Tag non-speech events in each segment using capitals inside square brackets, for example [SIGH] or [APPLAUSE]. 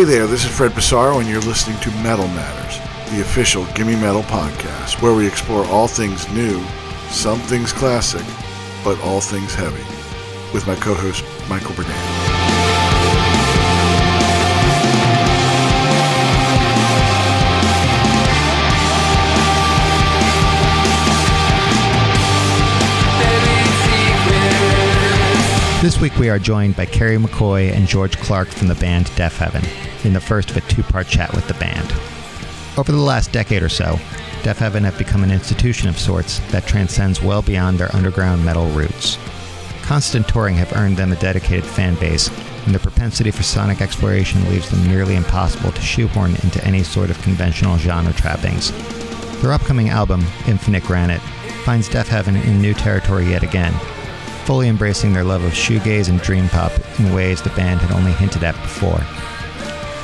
Hey there, this is Fred Pessaro, and you're listening to Metal Matters, the official Gimme Metal podcast, where we explore all things new, some things classic, but all things heavy, with my co host, Michael Berdan. This week we are joined by Kerry McCoy and George Clarke from the band Deafheaven in the first of a two part chat with the band. Over the last decade or so, Deafheaven have become an institution of sorts that transcends well beyond their underground metal roots. Constant touring have earned them a dedicated fan base, and their propensity for sonic exploration leaves them nearly impossible to shoehorn into any sort of conventional genre trappings. Their upcoming album, Infinite Granite, finds Deafheaven in new territory yet again, fully embracing their love of shoegaze and dream pop in ways the band had only hinted at before.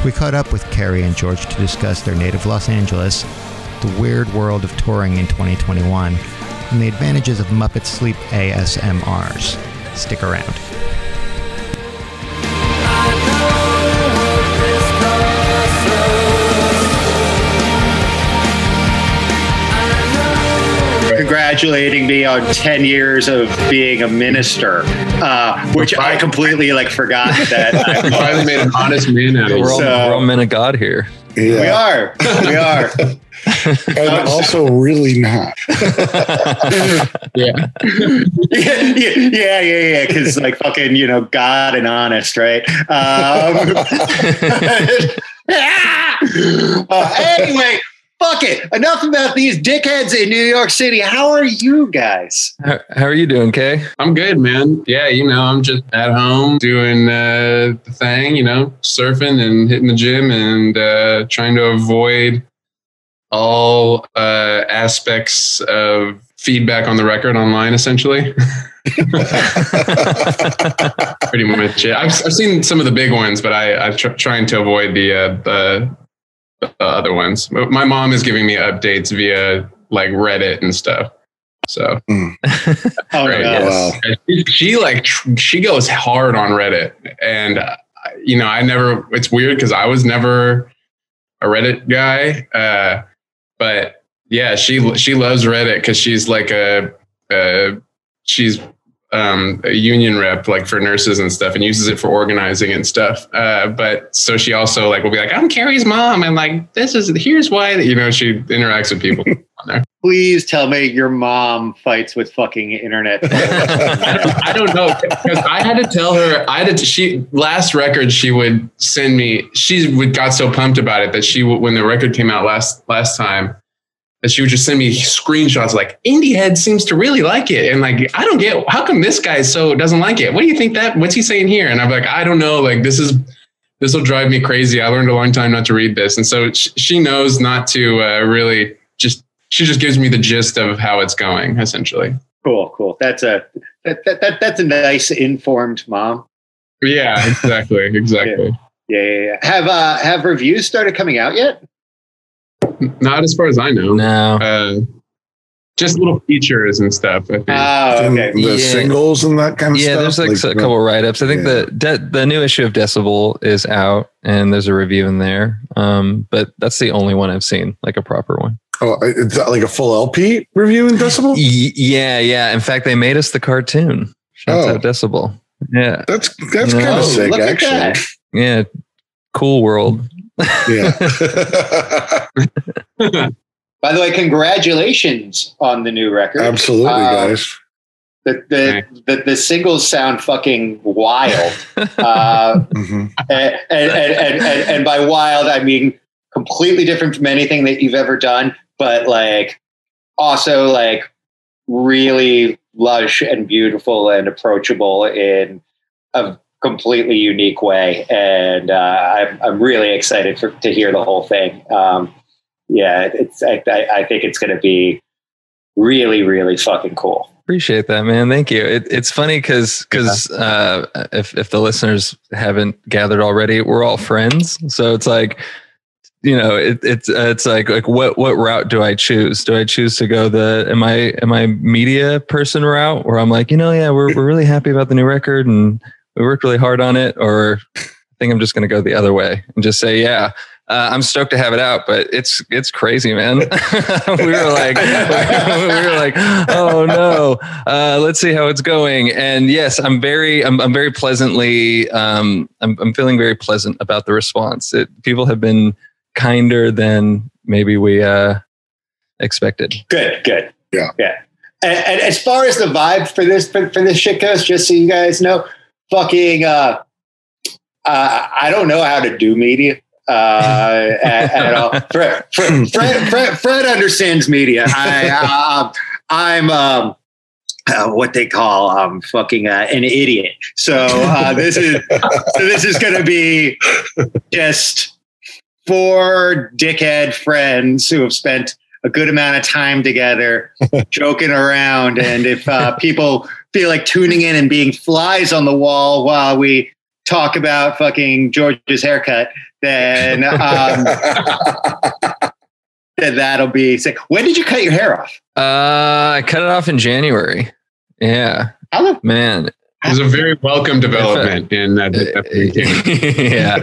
We caught up with Kerry and George to discuss their native Los Angeles, the weird world of touring in 2021, and the advantages of Muppet Sleep ASMRs. Stick around. Congratulating me on 10 years of being a minister, uh, which I completely like forgot that [LAUGHS] I finally made an honest man out of We're all, it. So- we're all men of God here. We are. We are. [LAUGHS] And also, really not. [LAUGHS] Yeah. yeah, yeah, yeah, yeah. Because like fucking, you know, God and honest, right? Um, uh, anyway, fuck it. Enough about these dickheads in New York City. How are you guys? How, how are you doing, Kay? I'm good, man. Yeah, you know, I'm just at home doing uh, the thing, you know, surfing and hitting the gym and uh, trying to avoid all uh, aspects of feedback on the record online, essentially. [LAUGHS] Pretty much. Yeah. I've, I've seen some of the big ones, but I, I'm tr- trying to avoid the, uh, the, the other ones. My mom is giving me updates via like Reddit and stuff. So [LAUGHS] Oh, Right, no. yes. she, she like tr- she goes hard on Reddit, and uh, you know I never. It's weird because I was never a Reddit guy, uh, but yeah, she she loves Reddit because she's like a, a she's um, a union rep like for nurses and stuff and uses it for organizing and stuff. Uh, but so she also like will be like, I'm Kerry's mom, and like this is here's why you know she interacts with people [LAUGHS] on there. Please tell me your mom fights with fucking internet. I [LAUGHS] don't, I don't know because I had to tell her. I had to. She last record she would send me. She would got so pumped about it that she when the record came out last last time that she would just send me screenshots like Indie Head seems to really like it and like I don't get how come this guy so doesn't like it. What do you think that? What's he saying here? And I'm like I don't know. Like this is this will drive me crazy. I learned a long time not to read this, and so she knows not to uh, really just. She just gives me the gist of how it's going, essentially. cool, cool. That's a that, that, that that's a nice informed mom. Yeah, exactly, [LAUGHS] exactly. Yeah, yeah, yeah. Have uh have reviews started coming out yet? Not as far as I know. No. Uh, just little features and stuff. I think. Oh, okay. the Yeah. singles and that kind of Yeah, stuff. Yeah, there's like, a couple write ups. I think yeah. the de- the new issue of Decibel is out, and there's a review in there. Um, but that's the only one I've seen, like a proper one. Oh, it's like a full LP review in Decibel? Y- yeah, yeah. In fact, they made us the cartoon. Shouts Oh. out Decibel. Yeah, That's that's No. kind of Oh, sick, actually. yeah. Cool world. Yeah. [LAUGHS] [LAUGHS] By the way, congratulations on the new record. Absolutely, Uh, guys. The the, the the singles sound fucking wild. Uh, [LAUGHS] hmm and, and, and, and, and, and by wild, I mean completely different from anything that you've ever done, but like also like really lush and beautiful and approachable in a completely unique way. And uh, I'm, I'm really excited for, to hear the whole thing. Um, yeah, it's, I, I think it's going to be really, really fucking cool. Appreciate that, man. Thank you. It, it's funny because because uh, if if the listeners haven't gathered already, we're all friends. So it's like, you know, it, it's uh, it's like like what what route do I choose? Do I choose to go the am I am I media person route where I'm like, you know, yeah, we're we're really happy about the new record and we worked really hard on it, or I think I'm just going to go the other way and just say, yeah, uh, I'm stoked to have it out, but it's it's crazy, man. [LAUGHS] we were like, [LAUGHS] we were like, oh no, uh, let's see how it's going. And yes, I'm very, I'm, I'm very pleasantly, um, I'm, I'm feeling very pleasant about the response. It, people have been kinder than maybe we uh, expected. Good, good. Yeah. Yeah. And, and as far as the vibe for this for, for this shit goes, just so you guys know, fucking uh, uh I don't know how to do media uh, [LAUGHS] at, at all. Fred, Fred, Fred, Fred, understands media. I, [LAUGHS] uh, I'm um, uh, what they call um, fucking uh, an idiot. So uh, this is so this is going to be just four dickhead friends who have spent a good amount of time together, [LAUGHS] joking around. And if uh, [LAUGHS] people feel like tuning in and being flies on the wall while we talk about fucking George's haircut, then [LAUGHS] um, then that'll be sick. When did you cut your hair off? Uh, I cut it off in January. Yeah, How long? man. It was a very welcome development in that. yeah,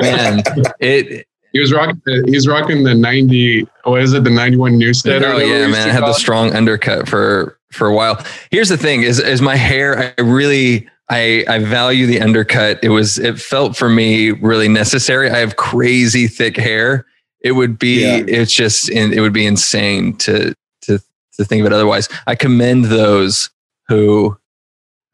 man. It. He was rocking. The, he was rocking the ninety. What is it? The ninety-one Newsted. Oh yeah, man. I had the strong undercut for for a while. Here's the thing: is is my hair? I really. I, I value the undercut. It was it felt for me really necessary. I have crazy thick hair. It would be Yeah. it's just it would be insane to to to think of it otherwise. I commend those who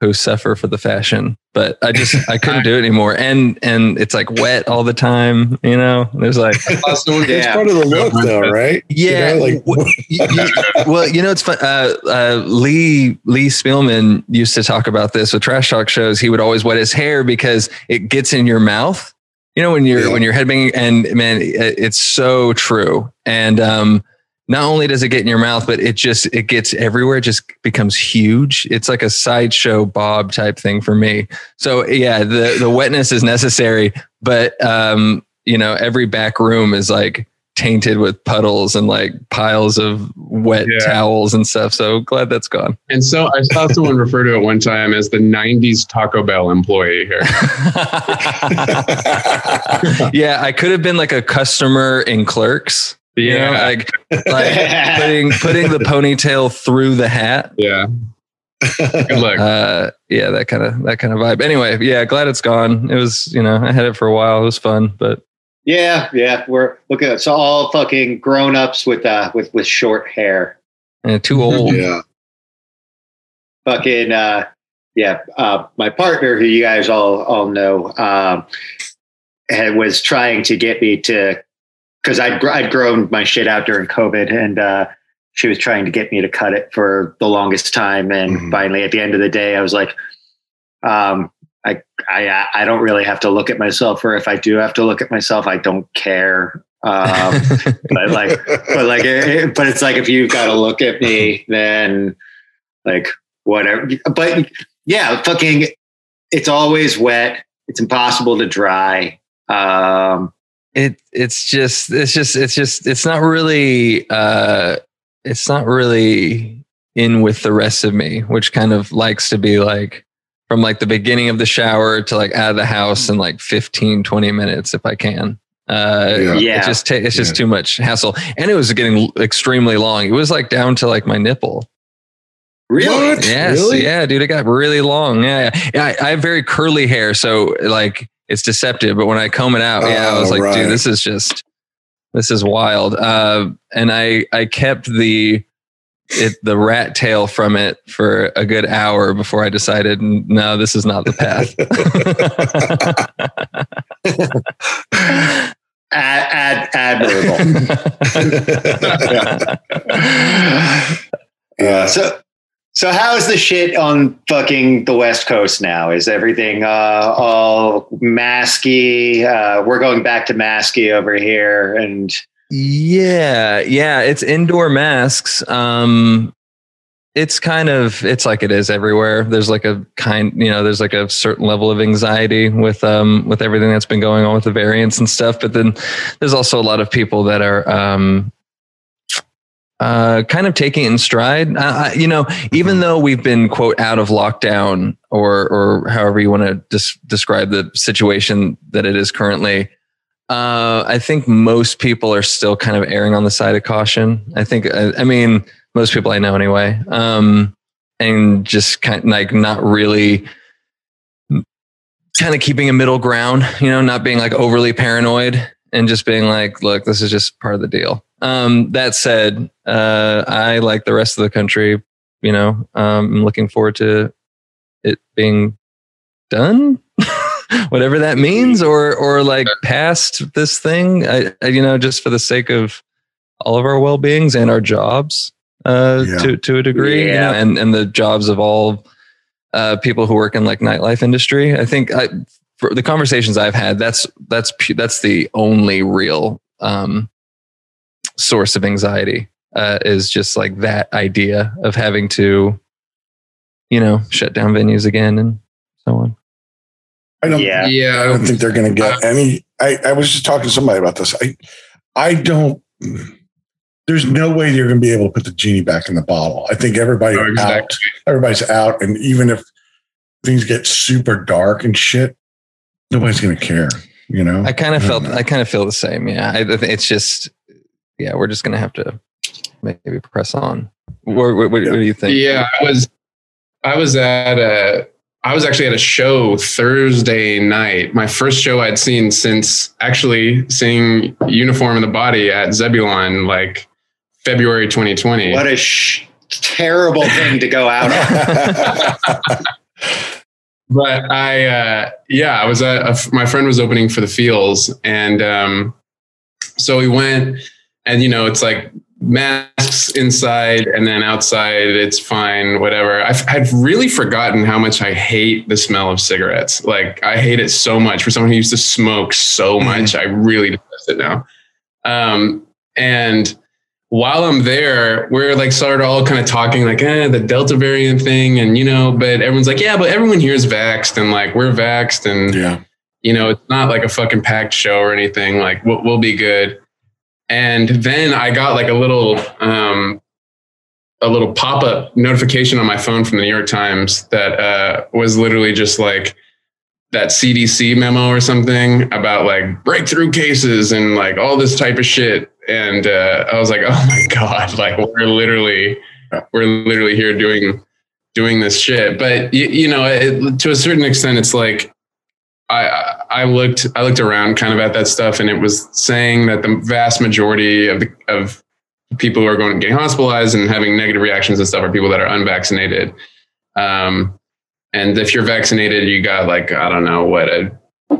who suffer for the fashion, but I just [LAUGHS] I couldn't do it anymore. And and it's like wet all the time. You know, there's like It's Yeah. part of the look, though, right? You yeah. know, like w- y- y- well, you know, it's fun. Uh, uh, Lee Lee Spielman used to talk about this with trash talk shows. He would always wet his hair because it gets in your mouth. You know, when you're Yeah. when you're headbanging, and man, it's so true. And um, not only does it get in your mouth, but it just it gets everywhere. It just becomes huge. It's like a sideshow Bob type thing for me. So yeah, the the wetness is necessary, but um, you know, every back room is like tainted with puddles and like piles of wet Yeah. towels and stuff. So glad that's gone. And so I saw someone refer to it one time as the '90s Taco Bell employee here. [LAUGHS] [LAUGHS] yeah, I could have been like a customer in clerks. You know, Yeah. like like [LAUGHS] putting putting the ponytail through the hat. Yeah. Good luck. Uh, yeah, that kind of that kind of vibe. Anyway, yeah, glad it's gone. It was, you know, I had it for a while. It was fun, but Yeah, yeah. We're look at it's all fucking grown ups with uh with with short hair. And too old. yeah. Fucking uh yeah, uh my partner who you guys all all know um had, was trying to get me to because I'd gr- I'd grown my shit out during COVID and uh she was trying to get me to cut it for the longest time and Mhm. finally at the end of the day I was like um I, I I don't really have to look at myself, or if I do have to look at myself, I don't care. Um, [LAUGHS] but like, but like, it, but it's like if you've got to look at me, then like whatever. But yeah, fucking, it's always wet. It's impossible to dry. Um, it it's just it's just it's just it's not really uh it's not really in with the rest of me which kind of likes to be like from like the beginning of the shower to like out of the house in like 15 20 minutes if i can uh Yeah. Yeah. it just ta- it's just Yeah. too much hassle and it was getting extremely long it was like down to like my nipple really? What? Yes, Really? yeah, dude, it got really long. Yeah, yeah. yeah I, I have very curly hair, so like it's deceptive. But when I comb it out, yeah, I was Oh, like, right. dude, this is just this is wild. Uh, and I I kept the it the rat tail from it for a good hour before I decided no, this is not the path. [LAUGHS] [LAUGHS] Ad, ad, admirable. [LAUGHS] yeah. So, so how's the shit on fucking the West Coast now? Is everything uh, all masky? Uh, we're going back to masky over here, and Yeah, yeah, it's indoor masks. Um it's kind of it's like it is everywhere. There's like a kind, you know, there's like a certain level of anxiety with um with everything that's been going on with the variants and stuff, but then there's also a lot of people that are um uh, kind of taking it in stride. Uh, you know, even though we've been quote out of lockdown or or however you want to des- describe the situation that it is currently, uh, I think most people are still kind of erring on the side of caution. I think, I, I mean, most people I know anyway, um, and just kind of like not really kind of keeping a middle ground, you know, not being like overly paranoid and just being like, look, this is just part of the deal. Um, that said, uh, I like the rest of the country, you know, um, I'm looking forward to it being done, [LAUGHS] whatever that means, or, or like past this thing, I, I, you know, just for the sake of all of our well-beings and our jobs, uh, Yeah. to, to a degree, you Yeah. know, and, and the jobs of all, uh, people who work in like nightlife industry. I think I, for the conversations I've had, that's that's that's the only real um, source of anxiety uh, is just like that idea of having to, you know, shut down venues again and so on. I don't. Yeah. I don't think they're going to get any. I, I was just talking to somebody about this. I, I don't. There's no way you're going to be able to put the genie back in the bottle. I think everybody Oh, exactly. out. Everybody's out, and even if things get super dark and shit, nobody's going to care. You know. I kind of felt don't know. I kind of feel the same. Yeah, I, I it's just yeah, we're just gonna have to maybe press on. What, what, what, what do you think? Yeah, I was I was at a I was actually at a show Thursday night. My first show I'd seen since actually seeing Uniform in the Body at Zebulon like February 2020. What a sh- terrible thing to go out on. [LAUGHS] [LAUGHS] but I, uh, yeah, I was at a, my friend was opening for the Feels, and um, so we went, and you know, it's like masks inside, and then outside, it's fine, whatever. I've, I've really forgotten how much I hate the smell of cigarettes. Like I hate it so much. For someone who used to smoke so much, I really detest it now. Um, and while I'm there, we're like of all kind of talking like, eh, the Delta variant thing. And, you know, but everyone's like, yeah, but everyone here is vaxxed and like we're vaxxed and, yeah. you know, it's not like a fucking packed show or anything. Like we'll, we'll be good. And then I got like a little, um, a little pop-up notification on my phone from the New York Times that uh, was literally just like that CDC memo or something about like breakthrough cases and like all this type of shit. And uh, I was like, [LAUGHS] oh my god, like we're literally we're literally here doing doing this shit. But you, you know, it, to a certain extent, it's like I I looked I looked around kind of at that stuff, and it was saying that the vast majority of the of people who are going getting hospitalized and having negative reactions and stuff are people that are unvaccinated. Um, and if you're vaccinated, you got like I don't know what a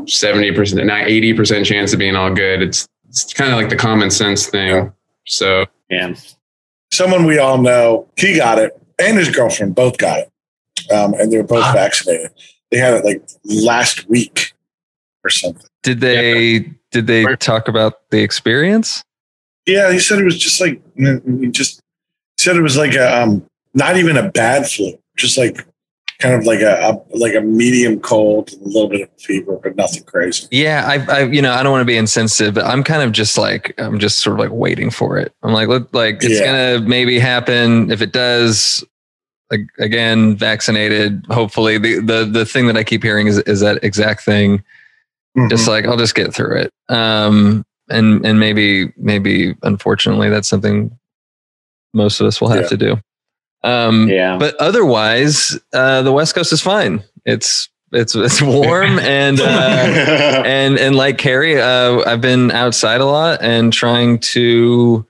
seventy percent, not eighty percent chance of being all good. It's it's kind of like the common sense thing. So Yeah. Someone we all know, he got it, and his girlfriend both got it, um, and they were both vaccinated. They had it like last week or something. Did they did they talk about the experience? Yeah, he said it was just like he just said it was like a um, not even a bad flu, just like kind of like a, a like a medium cold, a little bit of fever, but nothing crazy. Yeah, I, I, you know, I don't want to be insensitive, but I'm kind of just like, I'm just sort of like waiting for it. I'm like, look, like it's Yeah. gonna maybe happen. If it does, like again, vaccinated. Hopefully, the the the thing that I keep hearing is is that exact thing. Just like I'll just get through it. Um, and and maybe maybe unfortunately that's something most of us will have Yeah. to do. Um, Yeah. but otherwise, uh, the West Coast is fine. It's it's it's warm [LAUGHS] and uh, and and like Kerry, uh, I've been outside a lot and trying to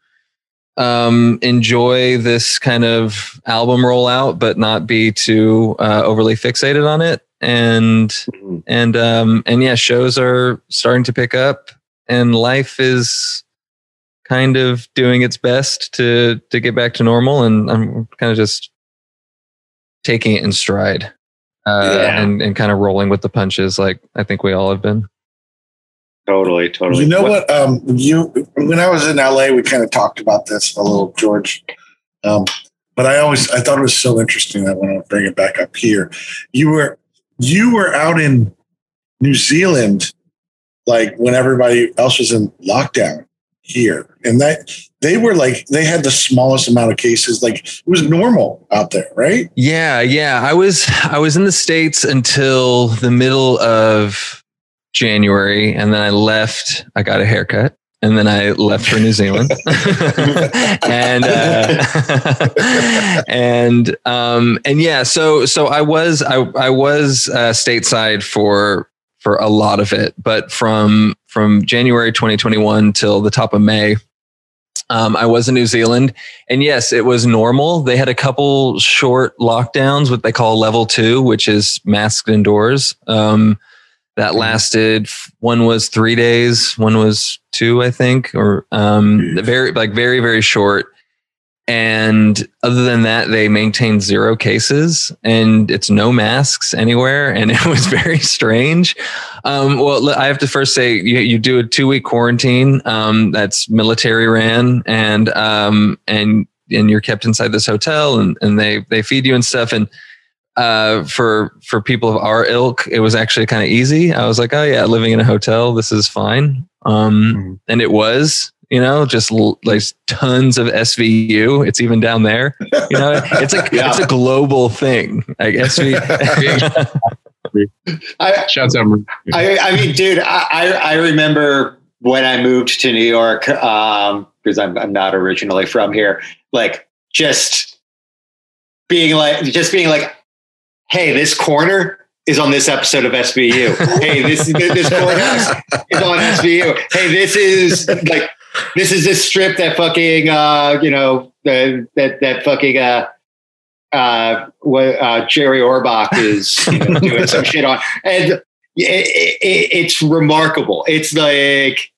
um, enjoy this kind of album rollout, but not be too uh, overly fixated on it. And Mhm. and um, and yeah, shows are starting to pick up, and life is kind of doing its best to to get back to normal. And I'm kind of just taking it in stride uh, Yeah. and and kind of rolling with the punches, like I think we all have been. totally, totally. You know what? Um, you when I was in LA, we kind of talked about this a little, George. Um, but I always I thought it was so interesting that when I bring it back up here, you were you were out in New Zealand, like when everybody else was in lockdown here, and that they were like they had the smallest amount of cases. Like it was normal out there, right? Yeah, yeah. I was I was in the states until the middle of January, and then I left. I got a haircut, and then I left for New Zealand, [LAUGHS] and uh, [LAUGHS] and um, and yeah. So so I was I I was uh, stateside for for a lot of it, but from from January 2021 till the top of May. Um, I was in New Zealand, and yes, it was normal. They had a couple short lockdowns, what they call level two, which is masked indoors. Um, that lasted. One was three days. One was two, I think, or um, very like very very short. And other than that, they maintained zero cases and it's no masks anywhere. And [LAUGHS] it was very strange. Um, well, I have to first say you, you do a two week quarantine. Um, that's military ran and, um, and, and you're kept inside this hotel and, and they, they feed you and stuff. And, uh, for, for people of our ilk, it was actually kind of easy. I was like, oh yeah, living in a hotel, this is fine. Um, mm-hmm. and it was, you know, just like tons of SVU. It's even down there. You know, it's like [LAUGHS] yeah. it's a global thing. Like SV. [LAUGHS] I, Shouts out. I, I mean, dude, I, I remember when I moved to New York um, because I'm I'm not originally from here. Like just being like, just being like, hey, this corner is on this episode of SVU. hey, this this courthouse is on SVU. Hey, this is like this is this strip that fucking uh, you know that that that fucking uh, uh, what uh, Jerry Orbach is you know, doing [LAUGHS] some shit on, and it, it, it's remarkable. It's like.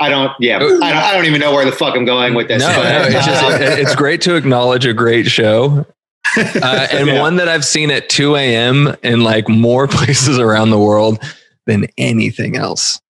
I don't. Yeah, I don't, I don't even know where the fuck I'm going with this. No, but, no it's just [LAUGHS] it's great to acknowledge a great show, uh, and yeah. one that I've seen at 2 a.m. in like more [LAUGHS] places around the world than anything else.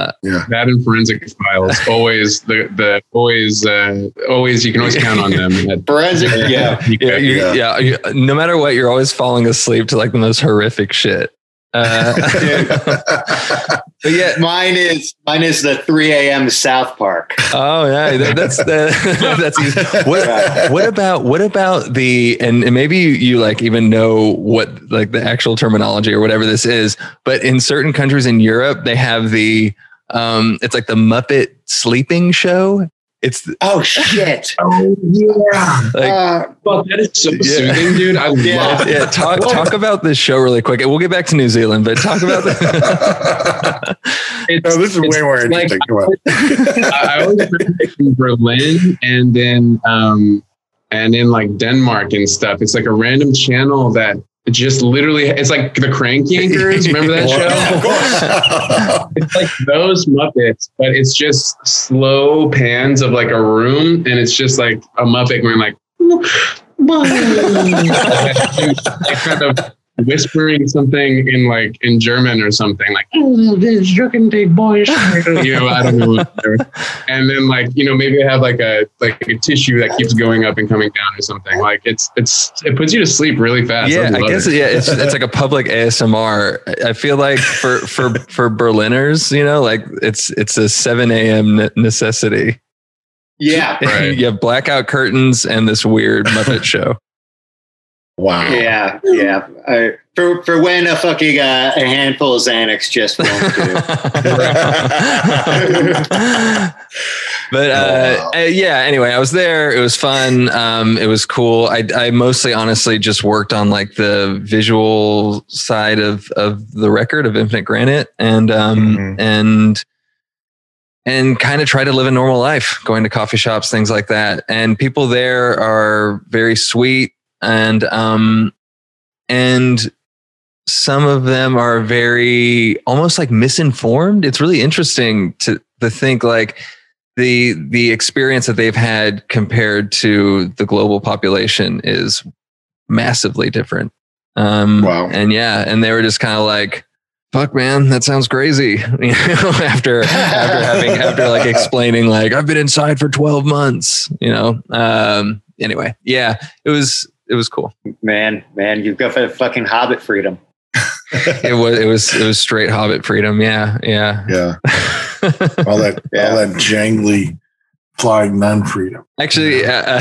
Uh, yeah, that and forensic files always the the always uh, always you can always count on them. [LAUGHS] forensic, yeah, yeah, [LAUGHS] yeah, yeah, No matter what, you're always falling asleep to like the most horrific shit. Uh, [LAUGHS] but yeah, mine is mine is the 3 a.m. South Park. Oh yeah, that, that's the, that's easy. What, what about what about the and, and maybe you, you like even know what like the actual terminology or whatever this is, but in certain countries in Europe they have the um, it's like the Muppet Sleeping Show. It's oh shit! [LAUGHS] oh yeah, like, uh, well, that is so yeah. soothing, dude. I yeah. love. Yeah, talk talk about this show really quick. We'll get back to New Zealand, but talk about the. [LAUGHS] no, this is way more interesting. Like, [LAUGHS] I, I was in Berlin, and then um, and in like Denmark and stuff. It's like a random channel that just literally it's like the crank yankers. Remember that [LAUGHS] show? [LAUGHS] it's like those muppets but it's just slow pans of like a room and it's just like a muppet going like [LAUGHS] kind of whispering something in like in German or something like oh this you can take boys you know I don't know and then like you know maybe I have like a like a tissue that keeps going up and coming down or something like it's it's it puts you to sleep really fast yeah I, I guess it. yeah it's it's like a public ASMR I feel like for for for Berliners you know like it's it's a 7 a.m. necessity yeah [LAUGHS] right. you have blackout curtains and this weird Muppet show Wow. Yeah, yeah. Uh, for for when a fucking uh, a handful of Xanax just won't do. [LAUGHS] but uh, wow. Uh, yeah. Anyway, I was there. It was fun. Um, it was cool. I I mostly, honestly, just worked on like the visual side of of the record of Infinite Granite, and um mm-hmm. and and kind of try to live a normal life, going to coffee shops, things like that. And people there are very sweet and um and some of them are very almost like misinformed. It's really interesting to to think like the the experience that they've had compared to the global population is massively different. Um wow. and yeah and they were just kind of like fuck man that sounds crazy. [LAUGHS] You know after after having after like [LAUGHS] explaining like i've been inside for 12 months you know? Um anyway yeah it was it was cool. Man, man, you've got a fucking Hobbit freedom. [LAUGHS] it was it was it was straight Hobbit freedom. Yeah, yeah, yeah. [LAUGHS] all that yeah. all that jangly flying nun freedom. Actually, uh,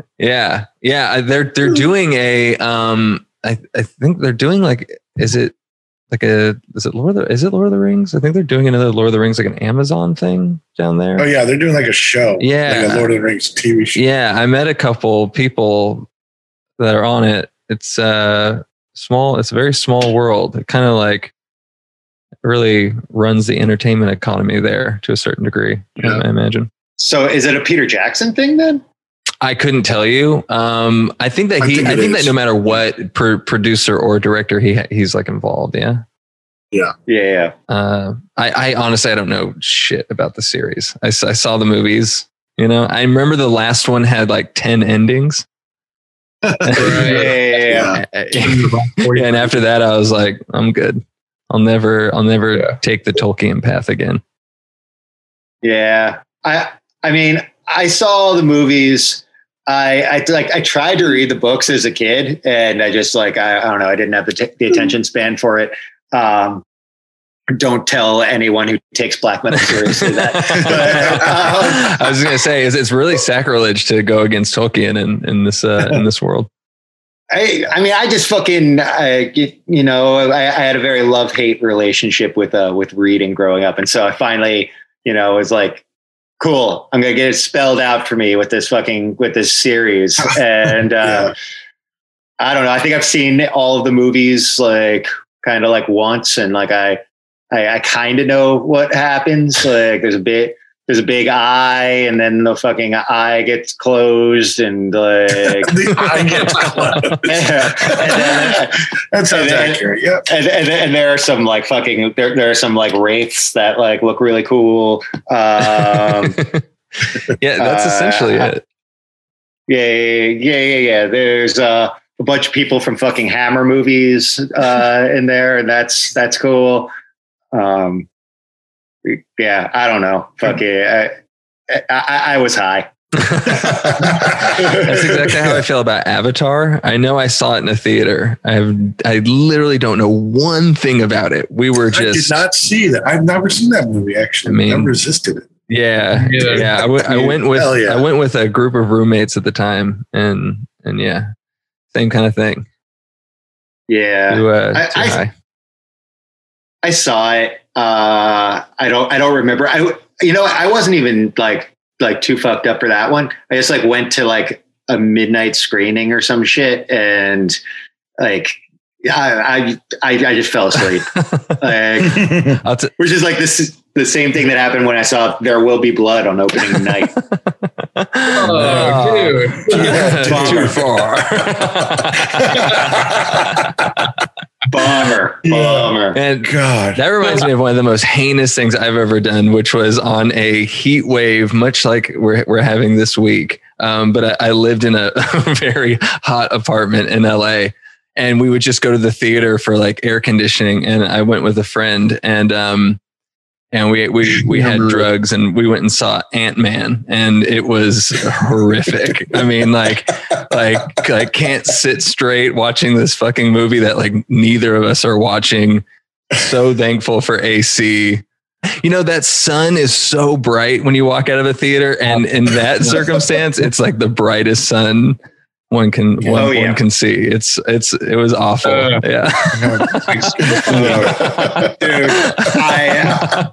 [LAUGHS] yeah, yeah, they're they're doing a. Um, I I think they're doing like, is it like a is it Lord of the, is it Lord of the Rings? I think they're doing another Lord of the Rings like an Amazon thing down there. Oh yeah, they're doing like a show. Yeah. like a Lord of the Rings TV show. Yeah, I met a couple people that are on it. It's uh small. It's a very small world. It kind of like really runs the entertainment economy there to a certain degree. Yeah. I imagine. So is it a Peter Jackson thing then? I couldn't tell you. Um, I think that I he. think I think is. that no matter what pro- producer or director he he's like involved. Yeah. Yeah, yeah. Uh, I, I honestly I don't know shit about the series. I, I saw the movies. You know, I remember the last one had like ten endings. Yeah, yeah, yeah. yeah, [LAUGHS] and after that, I was like, I'm good. I'll never, I'll never Yeah. take the Tolkien path again. Yeah. I I mean, I saw the movies. I I like I tried to read the books as a kid, and I just like I, I don't know. I didn't have the, t- the attention span for it. Um, don't tell anyone who takes black metal seriously that. But, um, [LAUGHS] I was gonna say, it's, it's really [LAUGHS] sacrilege to go against Tolkien in, in this uh, in this world. I, I mean, I just fucking, I, you- you know, I, I had a very love hate relationship with uh, with reading growing up, and so I finally, you know, was like, cool, I'm gonna get it spelled out for me with this fucking with this series, [LAUGHS] and uh, I don't know. I think I've seen all of the movies like kind of like once, and like I, I, I kind of know what happens. Like there's a bit. There's a big eye, and then the fucking eye gets closed, and like [LAUGHS] the eye gets [LAUGHS] closed. and then, That sounds And then- accurate. Yep. and, and, and there are some like fucking there, there are some like wraiths that like look really cool. Um, [LAUGHS] yeah, that's essentially Uh, it. yeah, yeah, yeah, yeah. There's uh, a bunch of people from fucking Hammer movies uh, in there, and that's that's cool. Um, yeah, I don't know. Fuck it. I, I, I was high. [LAUGHS] [LAUGHS] That's exactly how I feel about Avatar. I know I saw it in a theater. I have, I literally don't know one thing about it. We were just I did just, not see that. I've never seen that movie. Actually, I mean- I resisted it. yeah, Yeah. yeah. I, w- I [LAUGHS] went with, yeah. I went with a group of roommates at the time, and and yeah, same kind of thing. Yeah. Too, uh, I- too I- saw it. Uh, I don't. I don't remember. I. You know, I wasn't even like like too fucked up for that one. I just like went to like a midnight screening or some shit, and like I I I, I just fell asleep. [LAUGHS] like, [LAUGHS] t- which is like this is the same thing that happened when I saw There Will Be Blood on opening [LAUGHS] night. Oh, dude. too far. Bummer, [LAUGHS] Yeah. bummer. and God. That reminds me of one of the most heinous things I've ever done, which was on a heat wave, much like we're, we're having this week. Um, but I, I lived in a [LAUGHS] very hot apartment in LA and we would just go to the theater for like air conditioning. And I went with a friend and, um, and we, we, we had drugs and we went and saw Ant-Man and it was horrific. I mean, like, like, I can't sit straight watching this fucking movie that like neither of us are watching so thankful for AC. You know, that sun is so bright when you walk out of a theater, and in that [LAUGHS] circumstance, it's like the brightest sun one can one, Oh, yeah. one can see. It's it's it was awful. Uh. yeah. [LAUGHS] Dude, I,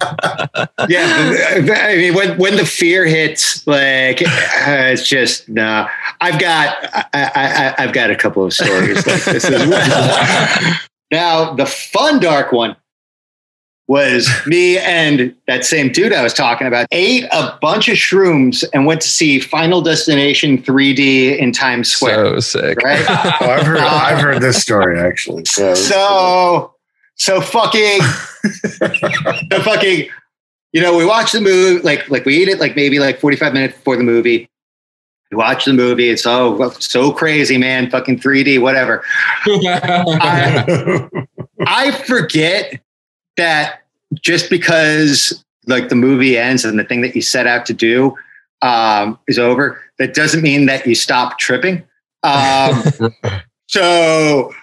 yeah, I mean, when when the fear hits, like uh, it's just no. I've got I, I, I've got a couple of stories like this as well. [LAUGHS] now, the fun dark one was me and that same dude I was talking about ate a bunch of shrooms and went to see Final Destination 3D in Times Square. so sick. Right? [LAUGHS] Oh, I've heard. I've heard this story actually. So, [LAUGHS] So, so fucking, the fucking, you know, we watch the movie, like, like we eat it like maybe like 45 minutes before the movie. We watch the movie. It's oh, so crazy, man. Fucking 3D, whatever. [LAUGHS] I, I forget that just because like the movie ends and the thing that you set out to do um, is over, that doesn't mean that you stop tripping. Um, [LAUGHS] so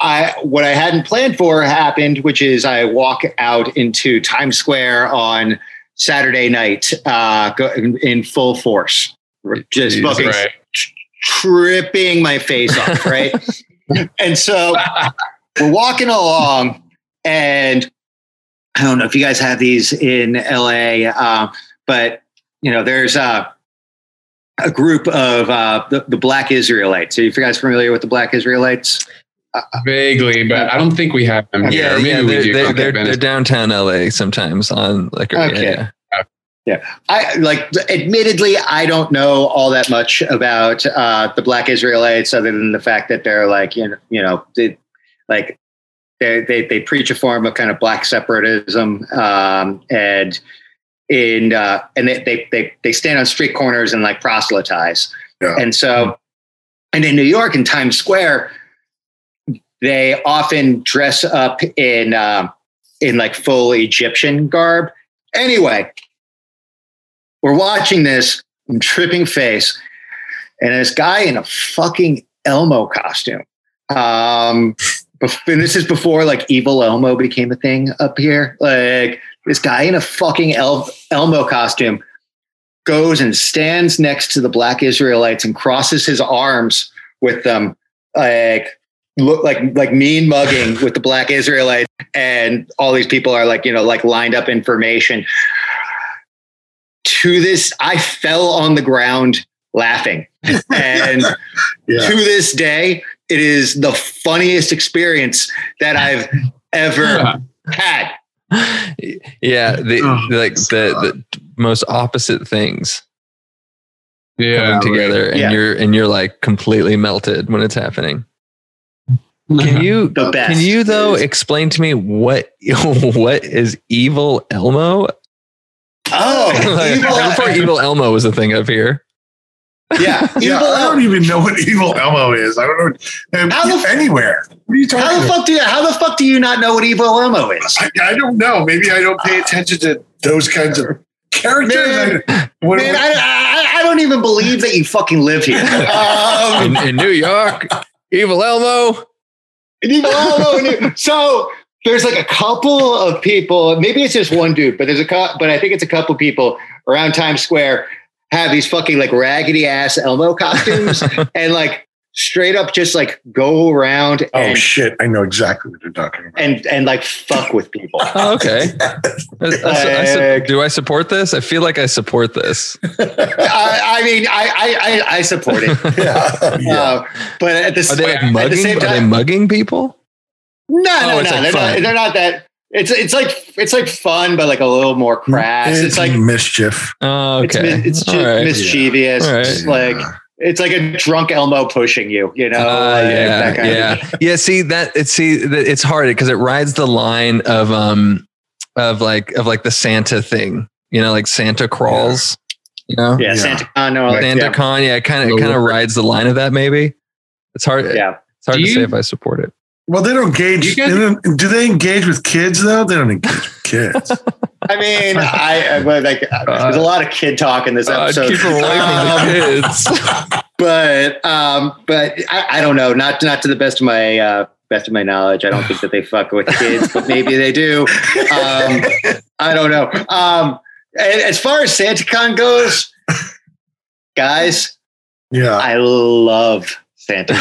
I what I hadn't planned for happened, which is I walk out into Times Square on Saturday night uh, in, in full force, just Jesus, fucking right. tripping my face off, right? [LAUGHS] and so we're walking along, and I don't know if you guys have these in LA, uh, but you know, there's uh, a group of uh, the, the Black Israelites. Are you guys familiar with the Black Israelites? Vaguely, but I don't think we have them here. Yeah, yeah, they're, do. they're, Okay, they're, they're downtown LA sometimes on like Okay. yeah, yeah. I like, admittedly, I don't know all that much about uh, the Black Israelites, other than the fact that they're like, you know, you know, they, like they they they preach a form of kind of black separatism, um, and in uh, and they, they they they stand on street corners and like proselytize, Yeah. and so, and in New York in Times Square, they often dress up in um, in like full Egyptian garb. Anyway, we're watching this I'm tripping face, and this guy in a fucking Elmo costume. Um, and this is before like evil Elmo became a thing up here. Like this guy in a fucking El- Elmo costume goes and stands next to the black Israelites and crosses his arms with them, like look like like mean mugging with the black Israelites, and all these people are like you know like lined up information. To this, I fell on the ground laughing, [LAUGHS] and Yeah. to this day, it is the funniest experience that I've ever [LAUGHS] had. yeah, the, Oh, like the, the most opposite things yeah, coming together, and Yeah. you're and you're like completely melted when it's happening. Can uh-huh. you The best. can you though explain to me what [LAUGHS] what is evil Elmo? Oh, [LAUGHS] Like, evil, before evil Elmo was a thing up here. Yeah, [LAUGHS] Yeah, evil. I don't even know what evil Elmo is. I don't know How the f- anywhere. What are you talking How the about? fuck do you? How the fuck do you not know what evil Elmo is? I, I don't know. Maybe I don't pay attention to those kinds of characters. Man, I, what, Man, what- I, I, I don't even believe that you fucking live here. [LAUGHS] Um, In, in New York, evil Elmo. evil Elmo. So there's like a couple of people. Maybe it's just one dude, but there's a cou- but I think it's a couple people around Times Square have these fucking like raggedy ass Elmo costumes [LAUGHS] and like straight up just like go around oh and shit! I know exactly what you're talking about. and and like fuck with people. [LAUGHS] Oh, okay. I- I- I su- do I support this? I feel like I support this. [LAUGHS] I, I mean, I, I I I support it. yeah, yeah. Uh, but at the, Are they like at the mugging? same Are they time, mugging people? no, Oh, no, it's no, like they're, fun. not, they're not that. It's it's like it's like fun, but like a little more crass. It's, like mischief. Oh, okay. mi- it's, All ju- right. mischievous. All right. It's like it's like a drunk Elmo pushing you. You know, like yeah, that kind yeah, of. yeah. See that it's see that it's hard because it rides the line of um of like of like the Santa thing. You know, like Santa crawls. You know, Yeah, Yeah. Santa Con. or like, Santa yeah, Con. Yeah, kind of it kind of rides the line of that. Maybe it's hard. yeah. It's hard Do to say if I support it. Well, they don't engage. Guys- they don't, do they engage with kids though? They don't engage with kids. [LAUGHS] I mean, I, I but like there's a lot of kid talk in this Uh, episode. keep away Um, kids. [LAUGHS] [LAUGHS] but um, but I, I don't know. Not not to the best of my uh, best of my knowledge. I don't think that they [SIGHS] fuck with kids, but maybe they do. Um, I don't know. Um, and as far as SantaCon goes, guys, yeah, I love SantaCon.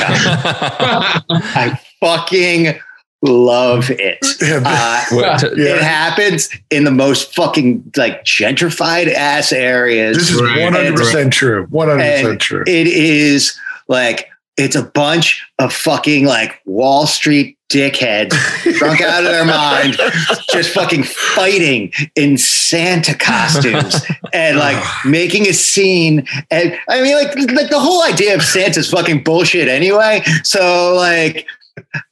I fucking love it. Uh, [LAUGHS] What- t- Yeah. It happens in the most fucking like gentrified ass areas. this is one hundred percent true. One hundred percent true. it is like it's a bunch of fucking like Wall Street dickheads drunk out of their [LAUGHS] mind, just fucking fighting in Santa costumes and like [SIGHS] making a scene. And I mean, like, like the whole idea of Santa's fucking bullshit anyway. So like.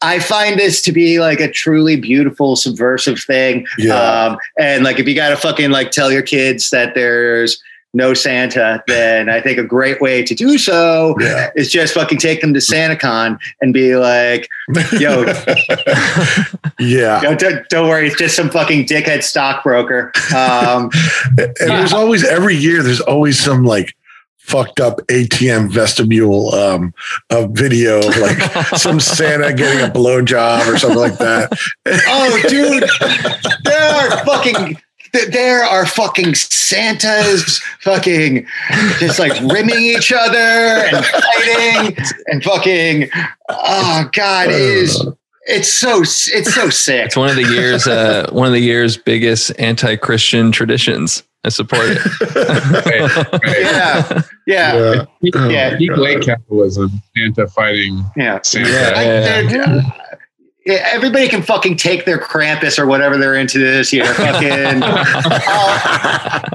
I find this to be like a truly beautiful subversive thing. Yeah. Um, and like if you gotta fucking like tell your kids that there's no Santa, then I think a great way to do so Yeah. is just fucking take them to SantaCon and be like, yo, [LAUGHS] yeah. yo don't, don't worry, it's just some fucking dickhead stockbroker. Um, [LAUGHS] And there's always every year there's always some like fucked up ATM vestibule um a video of like [LAUGHS] some Santa getting a blowjob or something like that. [LAUGHS] oh, dude, there are fucking there are fucking Santas fucking just like rimming each other and fighting and fucking oh god it is it's so it's so sick It's one of the year's uh, one of the year's biggest anti-Christian traditions. I support it. [LAUGHS] yeah yeah Yeah. yeah Peak late capitalism, Santa fighting yeah Santa. Yeah. I- they're- uh, yeah, everybody can fucking take their Krampus or whatever they're into this year. Fucking, I'll,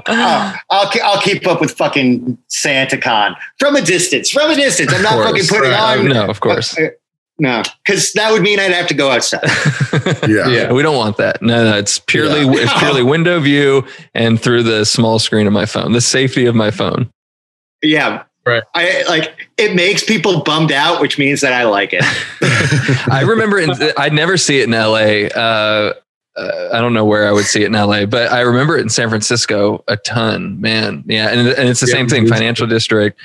I'll, I'll, I'll keep up with fucking SantaCon from a distance. From a distance, I'm not Of fucking putting Right. on. no, of course. No, because that would mean I'd have to go outside. [LAUGHS] Yeah. Yeah. We don't want that. No, no, it's purely Yeah. it's purely [LAUGHS] window view and through the small screen of my phone, the safety of my phone. Yeah, Right. I like it makes people bummed out, which means that I like it. [LAUGHS] I remember in, I'd never see it in LA. Uh, uh, I don't know where I would see it in LA, but I remember it in San Francisco a ton, man. Yeah. And, and it's the Yeah, same thing, it's- financial district,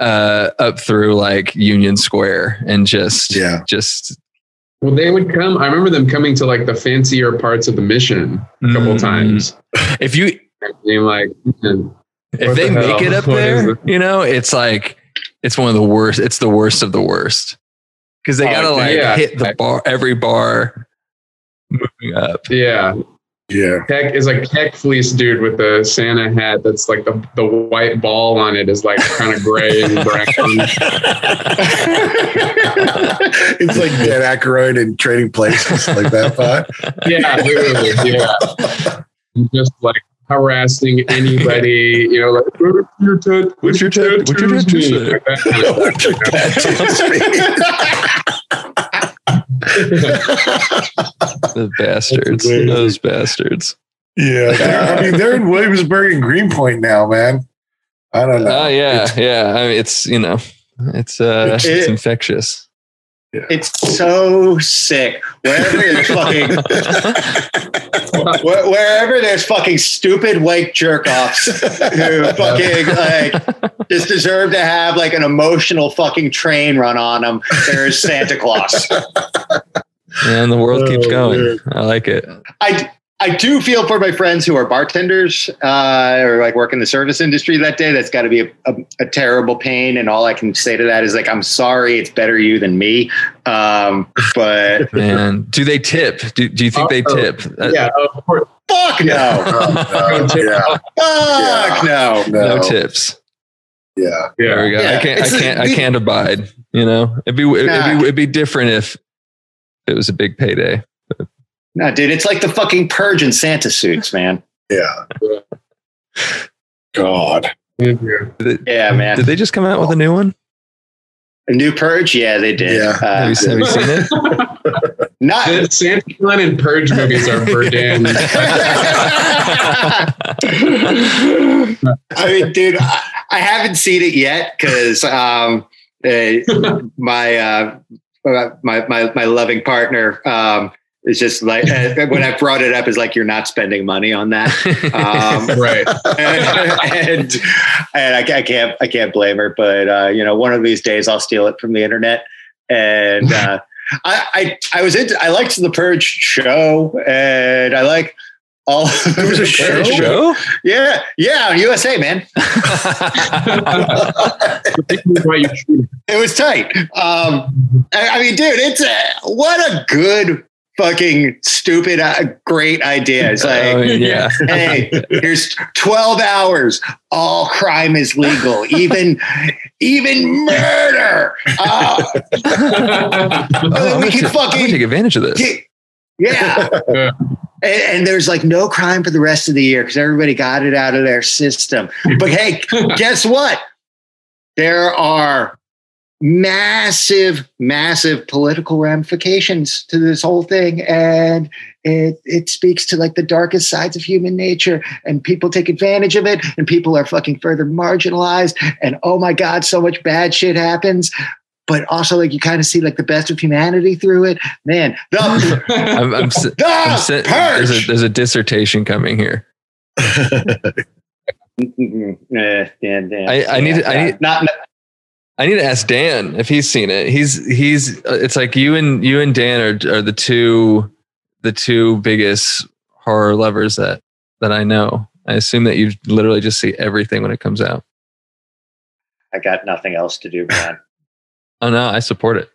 uh, up through like Union Square and just, Yeah. just Well, they would come. I remember them coming to like the fancier parts of the mission a couple Mm. times. If you, being like, if they the make it up [LAUGHS] What is there, it? you know, it's like, it's one of the worst. It's the worst of the worst. Cause they Oh, gotta like yeah. hit the bar, every bar moving up. yeah, Yeah. Keck is like Keck fleece dude with the Santa hat. That's like the the white ball on it is like kind of gray and [LAUGHS] brown. it's like Dan Aykroyd in Trading Places, like that thought. [LAUGHS] yeah, literally, yeah. Just like harassing anybody, you know, like what's your tat- What's your tat- what's your tattoo mean?" say? Like that kind of [LAUGHS] What's your [LAUGHS] The bastards, those bastards. yeah. [LAUGHS] I mean, they're in Williamsburg and Greenpoint now, man. I don't know. Oh yeah, It's- yeah. I mean, it's you know, it's uh, It- it's infectious. It's so sick. Wherever there's [LAUGHS] fucking where- wherever there's fucking stupid white jerk offs who fucking like just deserve to have like an emotional fucking train run on them. There's Santa Claus. And the world keeps Oh, going. man. I like it. I I do feel for my friends who are bartenders uh, or like work in the service industry that day. That's got to be a, a, a terrible pain. And all I can say to that is like, I'm sorry. It's better you than me. Um, but [LAUGHS] Man, do they tip? Do, do you think they Oh, tip? Uh, yeah, of course. fuck no. Oh, no. [LAUGHS] [LAUGHS] yeah. Fuck no. no No. tips. Yeah. There we Yeah. go. Yeah, I can't. I it's the- can't. I can't abide. You know, it'd be it'd, Nah. be it'd be different if it was a big payday. No, dude, it's like the fucking purge in Santa suits, man. Yeah. God. Yeah, man. did they just come out with a new one? A new purge? Yeah, they did. Yeah. Uh, Have you, have you seen it? [LAUGHS] not The Santa Con and Purge movies are Verdun. [LAUGHS] I mean, dude, I, I haven't seen it yet because um, uh, my, uh, my my my loving partner um, is just like uh, [LAUGHS] when I brought it up is like you're not spending money on that, um, [LAUGHS] right. and and I, I can't I can't blame her, but uh, you know, one of these days I'll steal it from the internet and. Uh, [LAUGHS] I, I I was into I liked the Purge show and I like all There was a show? Show? yeah yeah on USA man Why you shoot it was tight um I, I mean dude it's a what a good fucking stupid uh, great idea it's like oh, yeah. [LAUGHS] hey here's 12 hours all crime is legal even even murder [LAUGHS] uh, Oh, we can ta- I'm gonna fucking take advantage of this. yeah [LAUGHS] Yeah. and, and there's like no crime for the rest of the year because everybody got it out of their system. But hey, guess what? There are massive, massive political ramifications to this whole thing. And it, it speaks to like the darkest sides of human nature. And people take advantage of it, and people are fucking further marginalized. And oh my God, so much bad shit happens. But also, like, you kind of see like the best of humanity through it. Man, the, [LAUGHS] I'm, I'm, [LAUGHS] the I'm si- there's, a, there's a dissertation coming here. Yeah, yeah, yeah. I- I need- Yeah, I need- not, I need to ask Dan if he's seen it. He's he's. uh, It's like you and you and Dan are are the two the two biggest horror lovers that that I know. I assume that you literally just see everything when it comes out. I got nothing else to do, man. [LAUGHS] Oh no, I support it.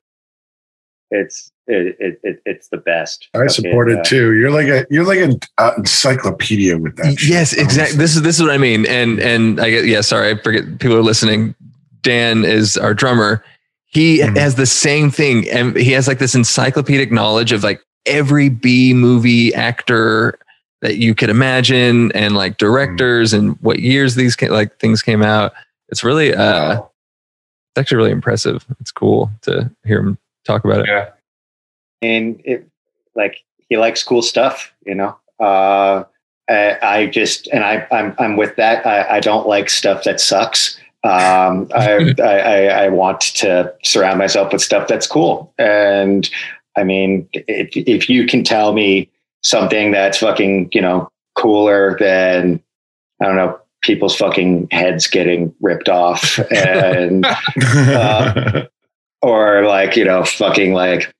It's it, it, it it's the best. I support it uh, too. You're like a you're like an uh, encyclopedia with that. shit, Yes, exactly. This is this is what I mean. And and I get yeah. Sorry, I forget. People are listening. Dan is our drummer. He Mhm. has the same thing, and he has like this encyclopedic knowledge of like every B movie actor that you could imagine, and like directors and what years these ca- like things came out. It's really uh, it's actually really impressive. It's cool to hear him talk about it. Yeah. and it like he likes cool stuff, you know. Uh, I, I just and I I'm I'm with that. I, I don't like stuff that sucks. Um, [LAUGHS] I, I I want to surround myself with stuff that's cool. And I mean, if if you can tell me something that's fucking you know cooler than I don't know people's fucking heads getting ripped off [LAUGHS] and uh, or like you know fucking like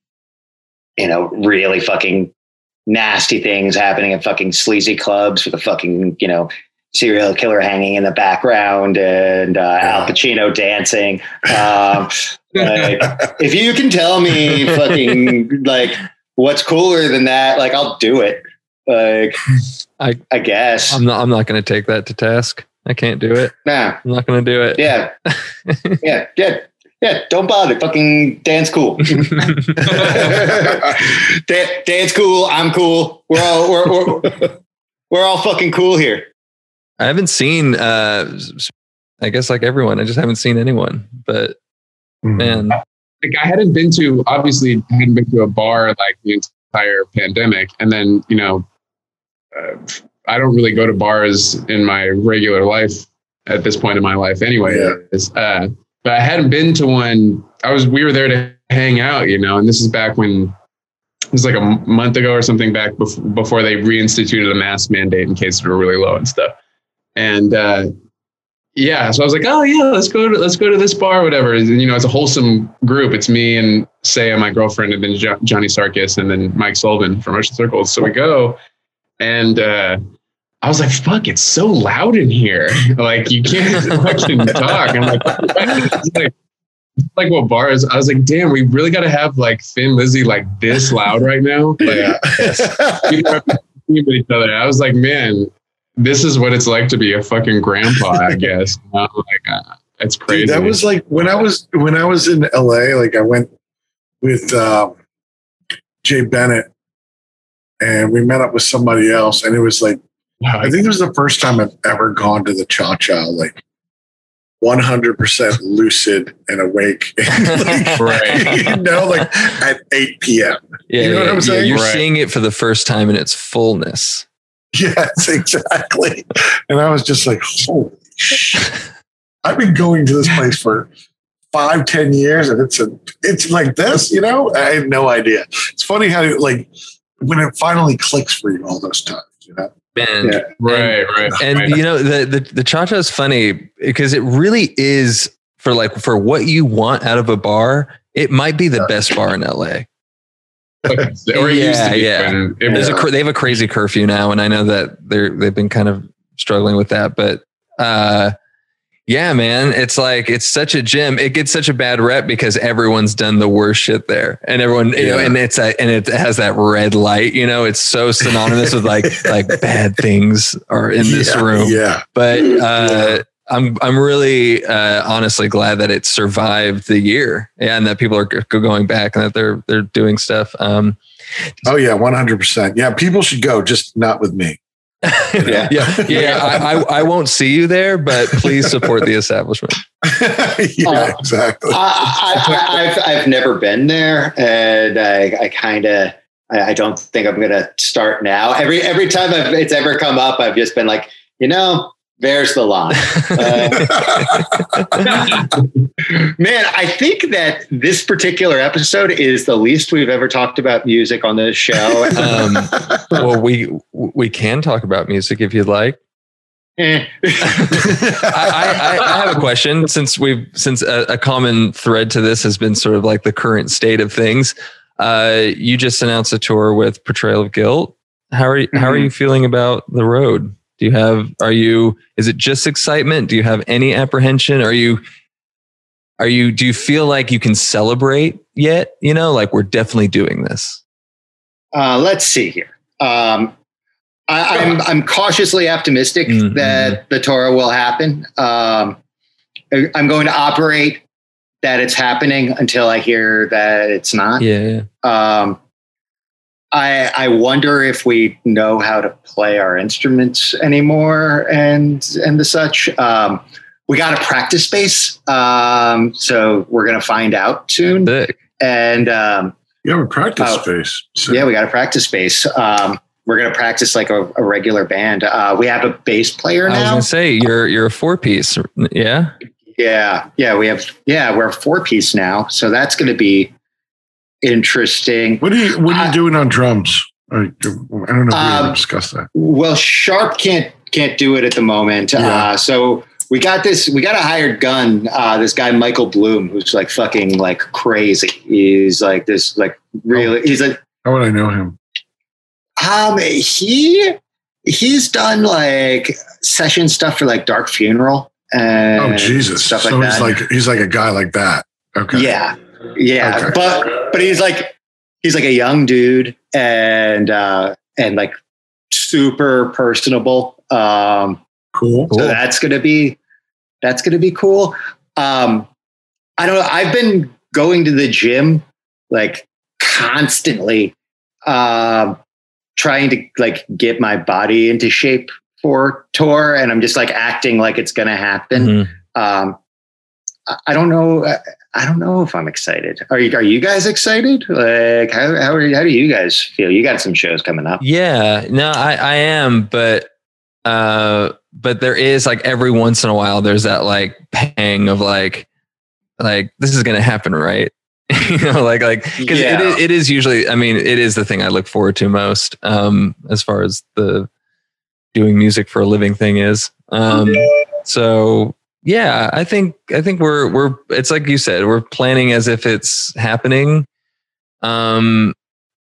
you know really fucking nasty things happening at fucking sleazy clubs with a fucking you know serial killer hanging in the background and uh, Al Pacino dancing. Um, like, [LAUGHS] if you can tell me fucking like what's cooler than that, like I'll do it. Like [LAUGHS] I- I guess. I'm not. I'm not going to take that to task. I can't do it. nah. I'm not going to do it. Yeah. [LAUGHS] yeah. Yeah. Yeah. Don't bother. Fucking dance cool. Dan, Dan's cool. I'm cool. We're all we're, we're, we're all fucking cool here. I haven't seen. Uh, s- I guess like everyone, I just haven't seen anyone. But Mm-hmm. man, like I hadn't been to obviously hadn't been to a bar like the entire pandemic, and then you know, uh, I don't really go to bars in my regular life at this point in my life, anyway. Uh, but I hadn't been to one. I was we were there to hang out, you know, and this is back when it was like a month ago or something back bef- before they reinstituted a mask mandate in cases were really low and stuff. And uh, yeah, so I was like, oh yeah, let's go to let's go to this bar, or whatever. And, you know, it's a wholesome group. It's me and Saya, my girlfriend, and then jo- Johnny Sarkis, and then Mike Sullivan from Russian Circles. So we go, and uh, I was like, fuck, it's so loud in here. [LAUGHS] like you can't fucking talk. I'm like, it's like, it's like what bars? I was like, damn, we really got to have like Thin Lizzy like this loud right now. Like, people are competing with each other. I was like, man, this is what it's like to be a fucking grandpa, I [LAUGHS] guess. You know, like, uh, it's crazy. Dude, that was like when I was when I was in LA. Like I went with um, Jay Bennett, and we met up with somebody else, and it was like I think it was the first time I've ever gone to the Cha Cha, like 100% lucid and awake. [LAUGHS] Like, [LAUGHS] Right. you know, like at 8 p.m. yeah, You know what yeah, I'm yeah, saying? You're Right. seeing it for the first time in its fullness. [LAUGHS] Yes, exactly. And I was just like, holy shit. I've been going to this place for five, ten years, and it's a, it's like this, you know? I had no idea. It's funny how like when it finally clicks for you all those times, you know? Man, Yeah. right, right. and right. you know the the the cha cha is funny because it really is for like for what you want out of a bar. It might be the best bar in LA. [LAUGHS] or it used to Yeah, be. yeah. There's a they have a crazy curfew now, and I know that they're they've been kind of struggling with that, but uh, yeah, man, it's like it's such a gym. It gets such a bad rep because everyone's done the worst shit there, and everyone, you know, and it's a, and it has that red light. You know, it's so synonymous with like [LAUGHS] like bad things are in this Yeah, room. Yeah. But uh, I'm I'm really uh, honestly glad that it survived the year, and that people are g- going back and that they're they're doing stuff. Um, Oh, yeah, 100%. Yeah, people should go, just not with me. [LAUGHS] yeah, yeah, yeah. I, I, I won't see you there, but please support the establishment. [LAUGHS] yeah, Oh. exactly. I, I, I've I've never been there, and I, I kind of I, I don't think I'm gonna start now. Every every time I've, it's ever come up, I've just been like, you know, there's the line. [LAUGHS] Man, I think that this particular episode is the least we've ever talked about music on this show. [LAUGHS] Um, well, we we can talk about music if you'd like. Eh. [LAUGHS] I, I, I have a question since we've since a, a common thread to this has been sort of like the current state of things. Uh, you just announced a tour with Portrayal of Guilt. how are you, how are Mhm. you feeling about the road? Do you have are you is it just excitement? Do you have any apprehension? Are you are you do you feel like you can celebrate yet? You know, like we're definitely doing this. Uh, let's see here. Um, I, I'm I'm cautiously optimistic Mhm. that the Torah will happen. Um, I'm going to operate that it's happening until I hear that it's not. Yeah. Um, I I wonder if we know how to play our instruments anymore and and the such. Um, we got a practice space, um, so we're gonna find out soon. Sick. And um, You have a practice Oh. space. So- yeah, we got a practice space. Um, we're gonna practice like a, a regular band. Uh, we have a bass player I was now. gonna say you're you're a four piece. Yeah. Yeah, yeah, we have. Yeah, we're a four piece now, so that's gonna be interesting. What are you What are you I- doing on drums? I, I don't know if we Um, ever discussed that. Well, Sharp can't can't do it at the moment. Yeah. Uh, so we got this. We got a hired gun. Uh, this guy Michael Bloom, who's like fucking like crazy. He's like this like really. He's like How would I know him? um he he's done like session stuff for like Dark Funeral and Oh Jesus! stuff like so that. he's like he's like a guy like that. Okay. Yeah, yeah, Okay. but but he's like he's like a young dude and uh and like super personable. Um, Cool. so that's gonna be that's gonna be cool. Um, I don't know. I've been going to the gym like constantly, um, trying to like get my body into shape for tour, and I'm just like acting like it's gonna happen Mhm. um, I- don't know. I- I don't know if I'm excited. Are you? Are you guys excited? Like, how how, are, how do you guys feel? You got some shows coming up. Yeah, no, I, I am, but uh but there is like every once in a while there's that like pang of like like this is gonna happen, right? [LAUGHS] you know, like like because Yeah. it, is, it is usually I mean, it is the thing I look forward to most, um, as far as the doing music for a living thing is. Um so yeah, I think I think we're we're it's like you said, we're planning as if it's happening. Um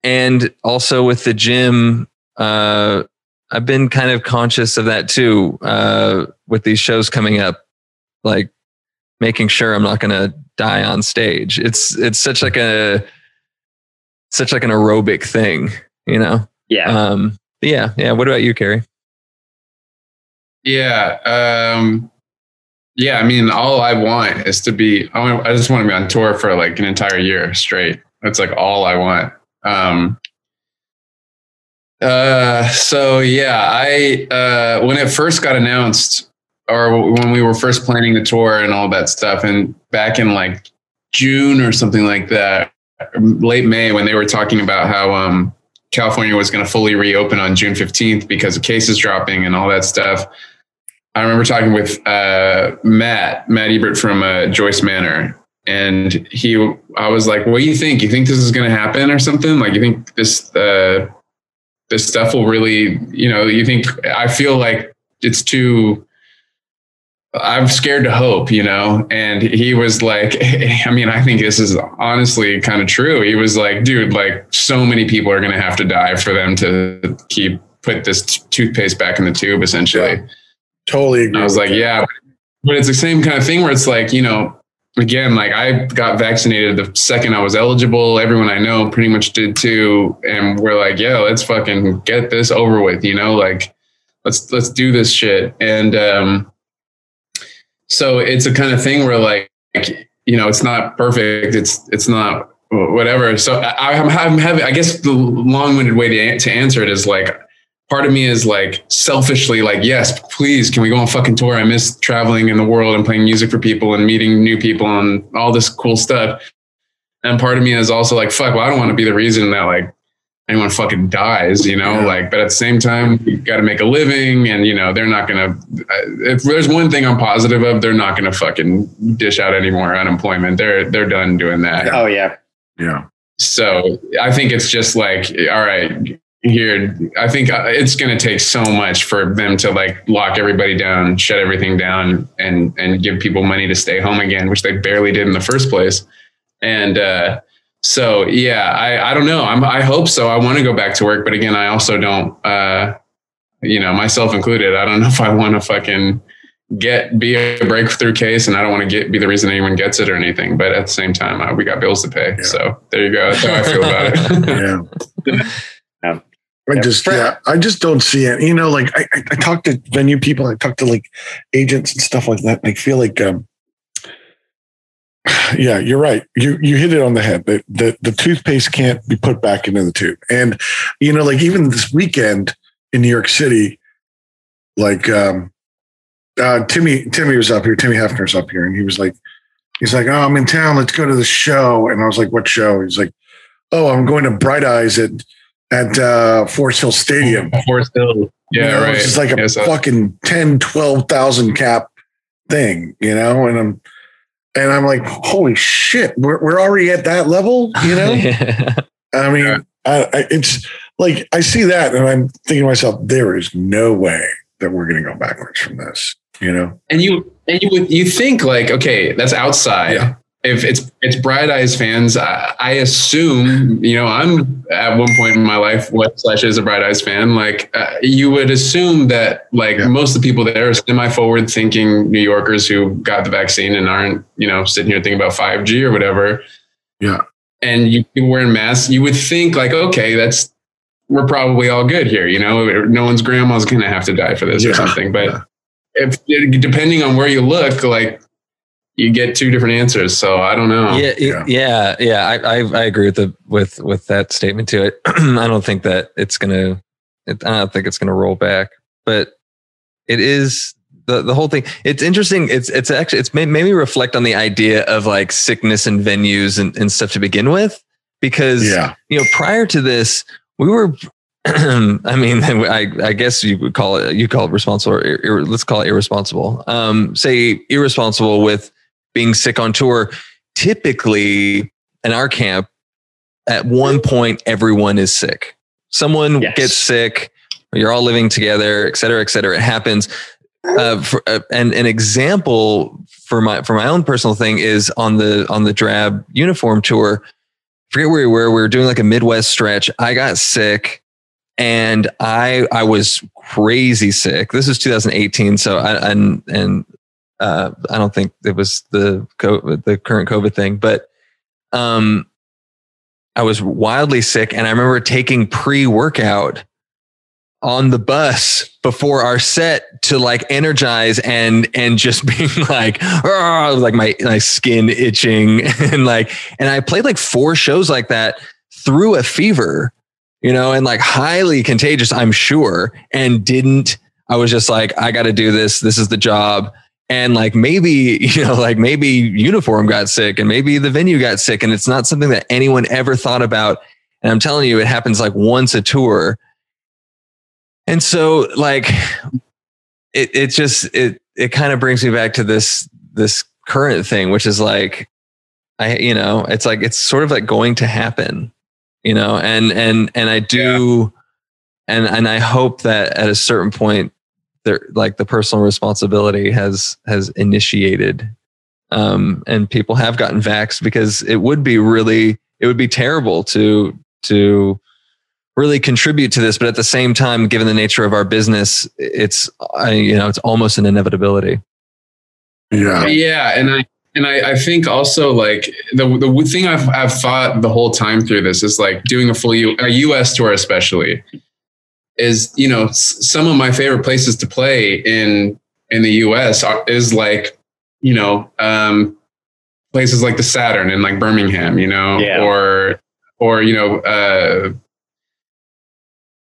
and also with the gym, uh I've been kind of conscious of that too, uh with these shows coming up, like making sure I'm not gonna die on stage. It's it's such like a such like an aerobic thing, you know? Yeah. Um yeah, yeah. What about you, Kerry? Yeah. Um, yeah. I mean, all I want is to be, I, just want to be on tour for like an entire year straight. That's like all I want. Um, uh, so yeah, I, uh, when it first got announced or when we were first planning the tour and all that stuff and back in like June or something like that, late May when they were talking about how, um, California was going to fully reopen on June 15th because of cases dropping and all that stuff. I remember talking with uh, Matt, Matt Ebert from uh, Joyce Manor, and he, I was like, "What do you think? You think this is going to happen or something? Like, you think this, uh, this stuff will really, you know, you think? I feel like it's too." I'm scared to hope, you know. And he was like, [LAUGHS] I mean, I think this is honestly kind of true. He was like, dude, like so many people are going to have to die for them to keep put this t- toothpaste back in the tube, essentially. Totally agree. I was like, yeah, but it's the same kind of thing where it's like, you know, again, like I got vaccinated the second I was eligible. Everyone I know pretty much did too. And we're like, yeah, let's fucking get this over with, you know, like let's, let's do this shit. And, um, so it's a kind of thing where like, you know, it's not perfect. It's, it's not whatever. So I, I'm, I'm having, I guess the long winded way to, to answer it is like, part of me is like selfishly like, yes, please, can we go on fucking tour? I miss traveling in the world and playing music for people and meeting new people and all this cool stuff. And part of me is also like, fuck, well, I don't want to be the reason that like anyone fucking dies, you know, Yeah. like, but at the same time, you got to make a living and, you know, they're not going to, if there's one thing I'm positive of, they're not going to fucking dish out any more unemployment. They're, they're done doing that. oh yeah. yeah. So I think it's just like, all right, here, I think uh, it's going to take so much for them to like lock everybody down, shut everything down, and and give people money to stay home again, which they barely did in the first place. And uh, so yeah, I, I don't know. I'm, I hope so. I want to go back to work, but again, I also don't, uh, you know, myself included. I don't know [LAUGHS] if I want to fucking get be a breakthrough case, and I don't want to get be the reason anyone gets it or anything. But at the same time, uh, we got bills to pay. Yeah. So there you go. That's how I feel about it. [LAUGHS] yeah. [LAUGHS] I just yeah, I just don't see it. You know, like I, I talk to venue people, I talk to like agents and stuff like that. I feel like um, [SIGHS] yeah, you're right. You you hit it on the head. The, the the toothpaste can't be put back into the tube. And you know, like even this weekend in New York City, like um uh Timmy Timmy was up here, Timmy Hefner's up here, and he was like, he's like, Oh, I'm in town, let's go to the show. And I was like, What show? He's like, Oh, I'm going to Bright Eyes at at uh Forest Hill Stadium. [LAUGHS] Forest Hill. Yeah, you know, right. It's like a yeah, fucking 10, 12,000 cap thing, you know, and I'm and I'm like, holy shit, we're, we're already at that level, you know? [LAUGHS] I mean, yeah. I, I, it's like, I see that and I'm thinking to myself, there is no way that we're going to go backwards from this, you know? And you, and you would, you think like, okay, that's outside. Yeah if it's it's Bright Eyes fans, I, I, assume you know I'm at one point in my life what slash is a Bright Eyes fan. Like uh, you would assume that like yeah. most of the people there are semi forward thinking New Yorkers who got the vaccine and aren't you know sitting here thinking about five G or whatever. Yeah, and you wearing masks, you would think like okay, that's we're probably all good here. You know, no one's grandma's gonna have to die for this yeah. or something. But yeah. if depending on where you look, like you get two different answers. So I don't know. Yeah, yeah, yeah. yeah. I, I, I agree with the with with that statement to it. [CLEARS THROAT] I don't think that it's gonna. It, I don't think it's gonna roll back, but it is the the whole thing. It's interesting. It's it's actually it's made, made me reflect on the idea of like sickness and venues and, and stuff to begin with, because yeah. you know prior to this we were [CLEARS THROAT] I mean, [LAUGHS] I, I, guess you would call it you call it responsible. Or, or, let's call it irresponsible. Um, say irresponsible with being sick on tour, typically in our camp, at one point, everyone is sick. Someone yes. gets sick, you're all living together, et cetera, et cetera. It happens. Uh, for, uh, and an example for my for my own personal thing is on the on the drab uniform tour. Forget where we were. We were doing like a Midwest stretch. I got sick, and I I was crazy sick. This is 2018, so I and and uh, I don't think it was the COVID, the current COVID thing, but um, I was wildly sick, and I remember taking pre workout on the bus before our set to like energize and and just [LAUGHS] being like like my my skin itching [LAUGHS] and like and I played like four shows like that through a fever you know and like highly contagious I'm sure and didn't I was just like I got to do this. This is the job and like maybe [LAUGHS] you know like maybe uniform got sick and maybe the venue got sick and it's not something that anyone ever thought about. And i'm telling you it happens like once a tour. And so like it it just it it kind of brings me back to this this current thing which is like i you know it's like it's sort of like going to happen you know? And and and i do yeah. and and i hope that at a certain point their like the personal responsibility has has initiated. Um, and people have gotten vaxxed because it would be really it would be terrible to to really contribute to this. But at the same time given the nature of our business it's I, you know it's almost an inevitability. Yeah. Yeah and i and I, I think also like the the thing I've I've thought the whole time through this is like doing a full U, a US tour especially is you know some of my favorite places to play in in the US are, is like you know um, places like the Saturn in like Birmingham, you know, yeah. or or you know uh,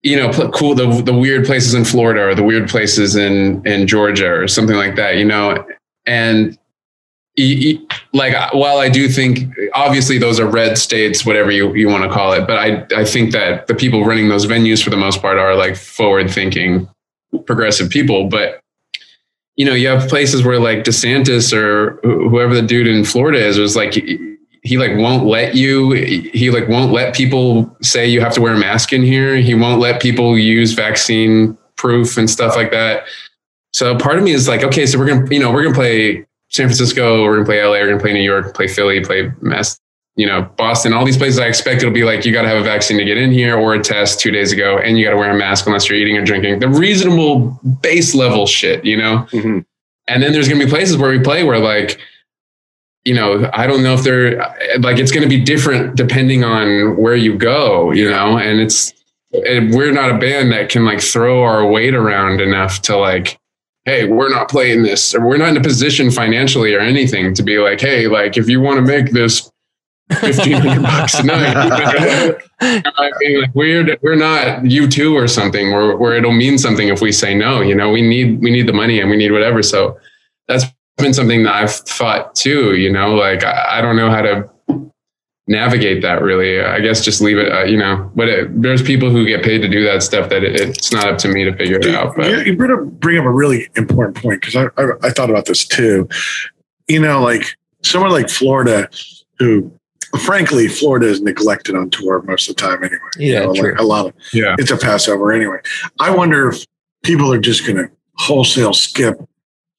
you know cool the the weird places in Florida or the weird places in in Georgia or something like that, you know, and like while I do think obviously those are red states, whatever you, you want to call it, but I I think that the people running those venues for the most part are like forward thinking, progressive people. But you know, you have places where like DeSantis or whoever the dude in Florida is was like he like won't let you he like won't let people say you have to wear a mask in here. He won't let people use vaccine proof and stuff like that. So part of me is like, okay, so we're gonna, you know, we're gonna play San Francisco, we're gonna play LA, we're gonna play New York, play Philly, play Mass, you know, Boston, all these places I expect it'll be like, you got to have a vaccine to get in here or a test two days ago, and you got to wear a mask unless you're eating or drinking. The reasonable base level shit, you know? Mhm. And then there's to be places where we play where like, you know, I don't know if they're like, it's to be different depending on where you go, you know? And it's, we're not a band that can like throw our weight around enough to like, hey, we're not playing this, or we're not in a position financially or anything to be like, hey, like if you want to make this fifteen hundred bucks a night, [LAUGHS] I mean, like we're we're not U2 or something, where where it'll mean something if we say no. You know, we need we need the money and we need whatever. So that's been something that I've thought too. You know, like I, I don't know how to navigate that really. I guess just leave it. Uh, you know, but it, there's people who get paid to do that stuff that it, it's not up to me to figure it out. But You, you bring up, bring up a really important point because I, I I thought about this too. You know, like somewhere like Florida, who frankly Florida is neglected on tour most of the time anyway. You Yeah, know, true. like a lot of yeah, it's a passover anyway. I wonder if people are just going to wholesale skip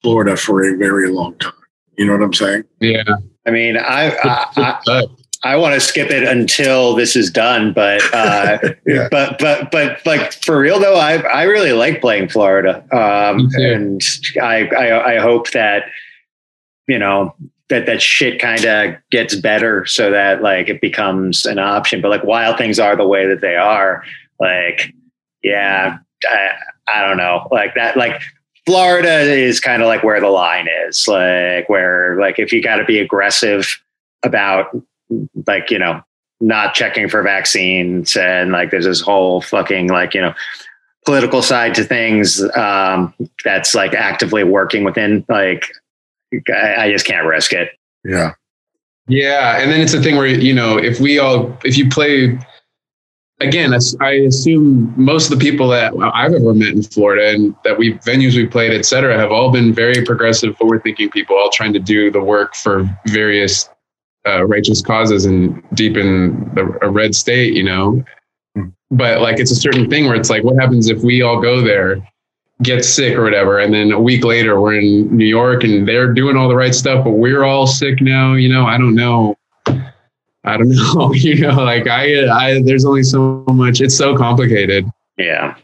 Florida for a very long time. You know what I'm saying? yeah. I mean, I I, I, I want to skip it until this is done, but uh, [LAUGHS] Yeah. but but but like for real though, I I really like playing Florida, um, and I, I I hope that you know that that shit kind of gets better so that like it becomes an option. But like while things are the way that they are, like yeah, I, I don't know, like that like. Florida is kind of like where the line is, like where like if you got to be aggressive about like you know not checking for vaccines and like there's this whole fucking like you know political side to things um that's like actively working within like I, I just can't risk it Yeah. Yeah, and then it's a thing where you know if we all if you play again, I assume most of the people that I've ever met in Florida and that we venues we played, et cetera, have all been very progressive, forward-thinking people, all trying to do the work for various uh, righteous causes and deepen the, a red state, you know. But like, it's a certain thing where it's like, what happens if we all go there? get sick or whatever and then a week later we're in new york and they're doing all the right stuff but we're all sick now you know? I don't know. I don't [LAUGHS] know you know? Like i i there's only so much it's so complicated. Yeah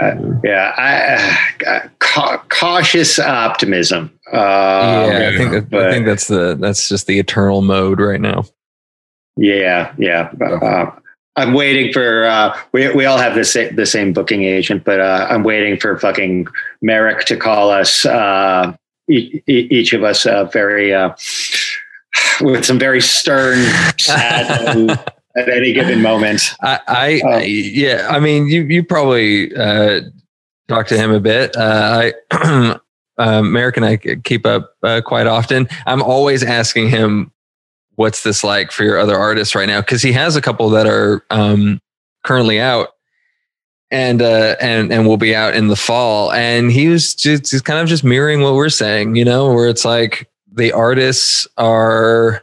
uh, yeah i uh, ca- cautious optimism um, yeah, I think that, I think that's the that's just the eternal mode right now. Yeah, yeah. Uh, I'm waiting for. Uh, we we all have the same the same booking agent, but uh, I'm waiting for fucking Merrick to call us. Uh, e- e- each of us uh, very uh, with some very stern, sad [LAUGHS] at any given moment. [LAUGHS] I, I. I- yeah, I mean, you you probably uh, talked to him a bit. Uh, I, [CLEARS THROAT] um, Merrick and I keep up uh, quite often. I'm always asking him, "What's this like for your other artists right now?" Because he has a couple that are um, currently out. And uh, and and will be out in the fall, and he was just he's kind of just mirroring what we're saying, you know, where it's like the artists are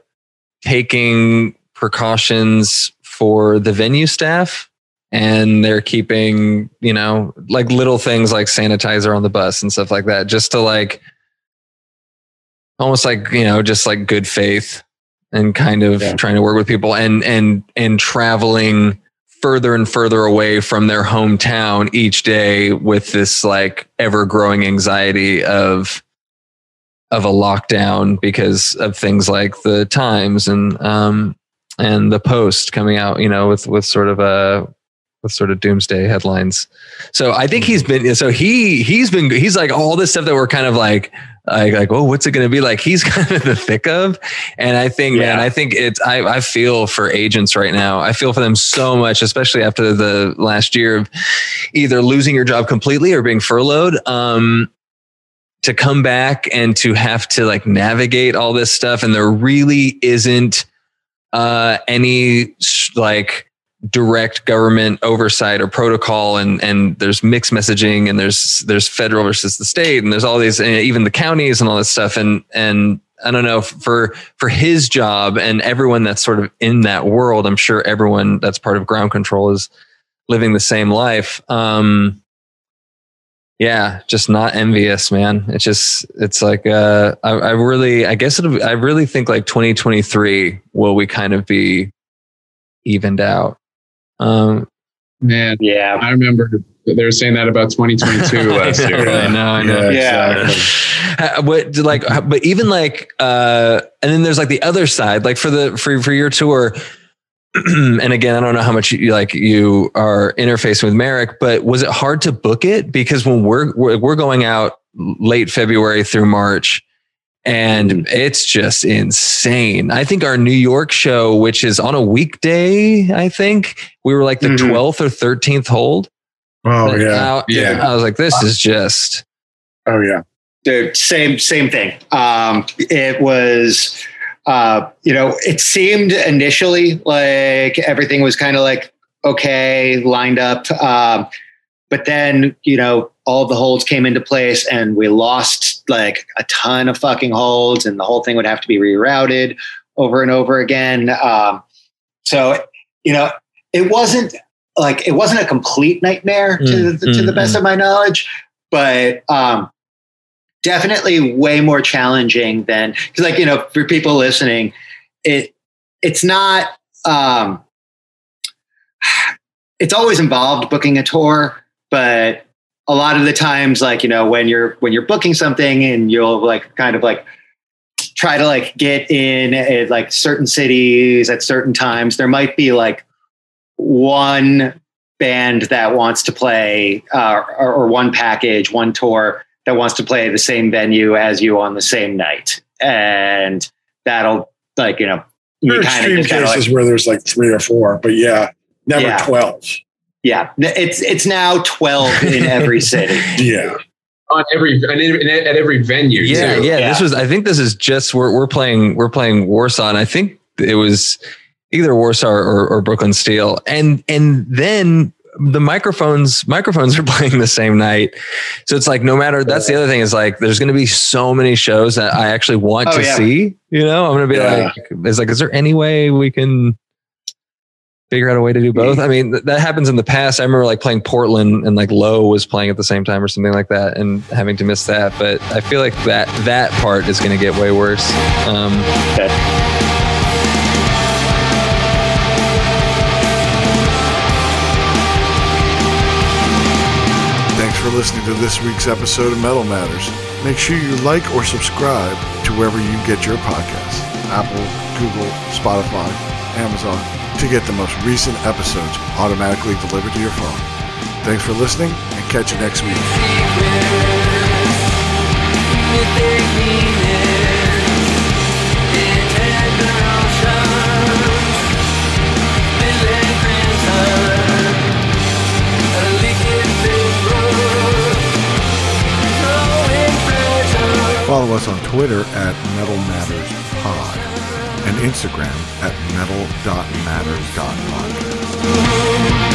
taking precautions for the venue staff and they're keeping you know like little things like sanitizer on the bus and stuff like that just to like almost like you know just like good faith and kind of Yeah. trying to work with people and and and traveling further and further away from their hometown each day with this like ever growing anxiety of of a lockdown because of things like the times and um and the post coming out you know with with sort of a with sort of doomsday headlines. So i think he's been so he he's been he's like all this stuff that we're kind of like like like oh what's it going to be? Like he's [LAUGHS] kind of the thick of. And i think man i think it's I, I feel for agents right now. I feel for them so much especially after the last year of either losing your job completely or being furloughed um to come back and to have to like navigate all this stuff. And there really isn't uh any like direct government oversight or protocol and and there's mixed messaging and there's there's federal versus the state and there's all these even the counties and all this stuff and and I don't know for for his job and everyone that's sort of in that world I'm sure everyone that's part of Ground Control is living the same life um yeah, just not envious, man. It's just, it's like, uh, I, I really, I guess it'll, I really think like 2023 will we kind of be evened out. Um, Man, Yeah. I remember they were saying that about 2022 [LAUGHS] last year. I know, I know. Yeah. But like, but even like, uh, and then there's like the other side, like for the for for your tour. [CLEARS THROAT] and again, I don't know how much you like you are interfacing with Merrick, but was it hard to book it? Because when we're we're, we're going out late February through March, and it's just insane. I think our New York show, which is on a weekday, I think we were like the Mhm. 12th or 13th hold. Oh yeah. Now, Yeah. I was like, this is just Oh yeah. Dude, same same thing. Um, it was, uh, you know, it seemed initially like everything was kind of like okay, lined up, um, but then you know all the holds came into place, and we lost like a ton of fucking holds, and the whole thing would have to be rerouted over and over again. Um, so you know, it wasn't like it wasn't a complete nightmare to Mm, the, to the mm, best of my knowledge, but um, definitely way more challenging than because like you know for people listening it it's not um [SIGHS] it's always involved booking a tour but a lot of the times like you know when you're when you're booking something and you'll like kind of like try to like get in at like certain cities at certain times there might be like one band that wants to play uh, or, or one package one tour that wants to play the same venue as you on the same night and that'll like you know you There are kind of extreme just cases like, where there's like three or four, but yeah, never Yeah. twelve. yeah it's it's now 12 in every [LAUGHS] city Yeah. On every and in- at every venue. yeah, too. yeah, This was. I think this is just we're we're playing we're playing Warsaw, and I think it was either Warsaw or, or Brooklyn Steel, and and then the microphones microphones are [LAUGHS] playing the same night, so it's like no matter. That's the other thing is like there's going to be so many shows that I actually want Oh, to yeah. see. You know, I'm going to be Yeah. like, it's like, is there any way we can? Figure out a way to do both. I mean, th- that happens in the past. I remember like playing Portland and like Low was playing at the same time or something like that, and having to miss that. But I feel like that that part is going to get way worse. Um, Thanks listening to this week's episode of Metal Matters. Make sure you like or subscribe to wherever you get your podcasts Apple, Google, Spotify, Amazon to get the most recent episodes automatically delivered to your phone. Thanks for listening and catch you next week. Follow us on Twitter at Metal Matters Pod and Instagram at metal.matters.podcast.